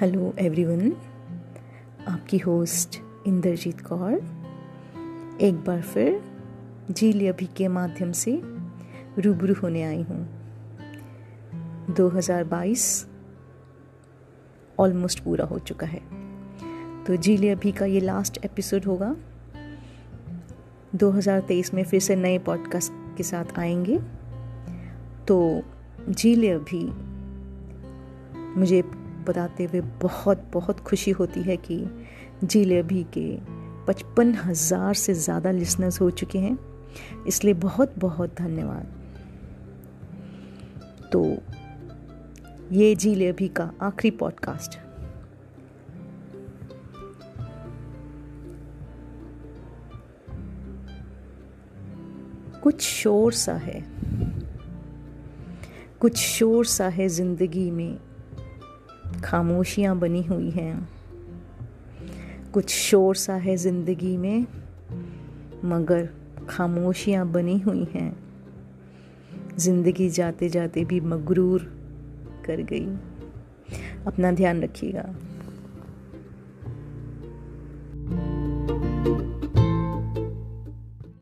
Hello everyone आपकी host Inderjeet Kaur. एक बार फिर जी अभी के माध्यम से रूबरू होने आई हूँ। 2022 ऑलमोस्ट पूरा हो चुका है। तो जी अभी का ये लास्ट एपिसोड होगा। 2023 में फिर से नए पॉडकास्ट के साथ आएँगे। तो जी अभी मुझे बताते हुए बहुत बहुत खुशी होती है कि ज़िले अभी के पचपन हज़ार से ज़्यादा लिसनर्स हो चुके हैं। इसलिए बहुत बहुत धन्यवाद। तो ये ज़िले अभी का आखिरी पॉडकास्ट कुछ शोर सा है। कुछ शोर सा है ज़िंदगी में। खामोशियाँ बनी हुई हैं। कुछ शोर सा है ज़िंदगी में, मगर खामोशियाँ बनी हुई हैं। ज़िंदगी जाते जाते भी मगरूर कर गई। अपना ध्यान रखिएगा।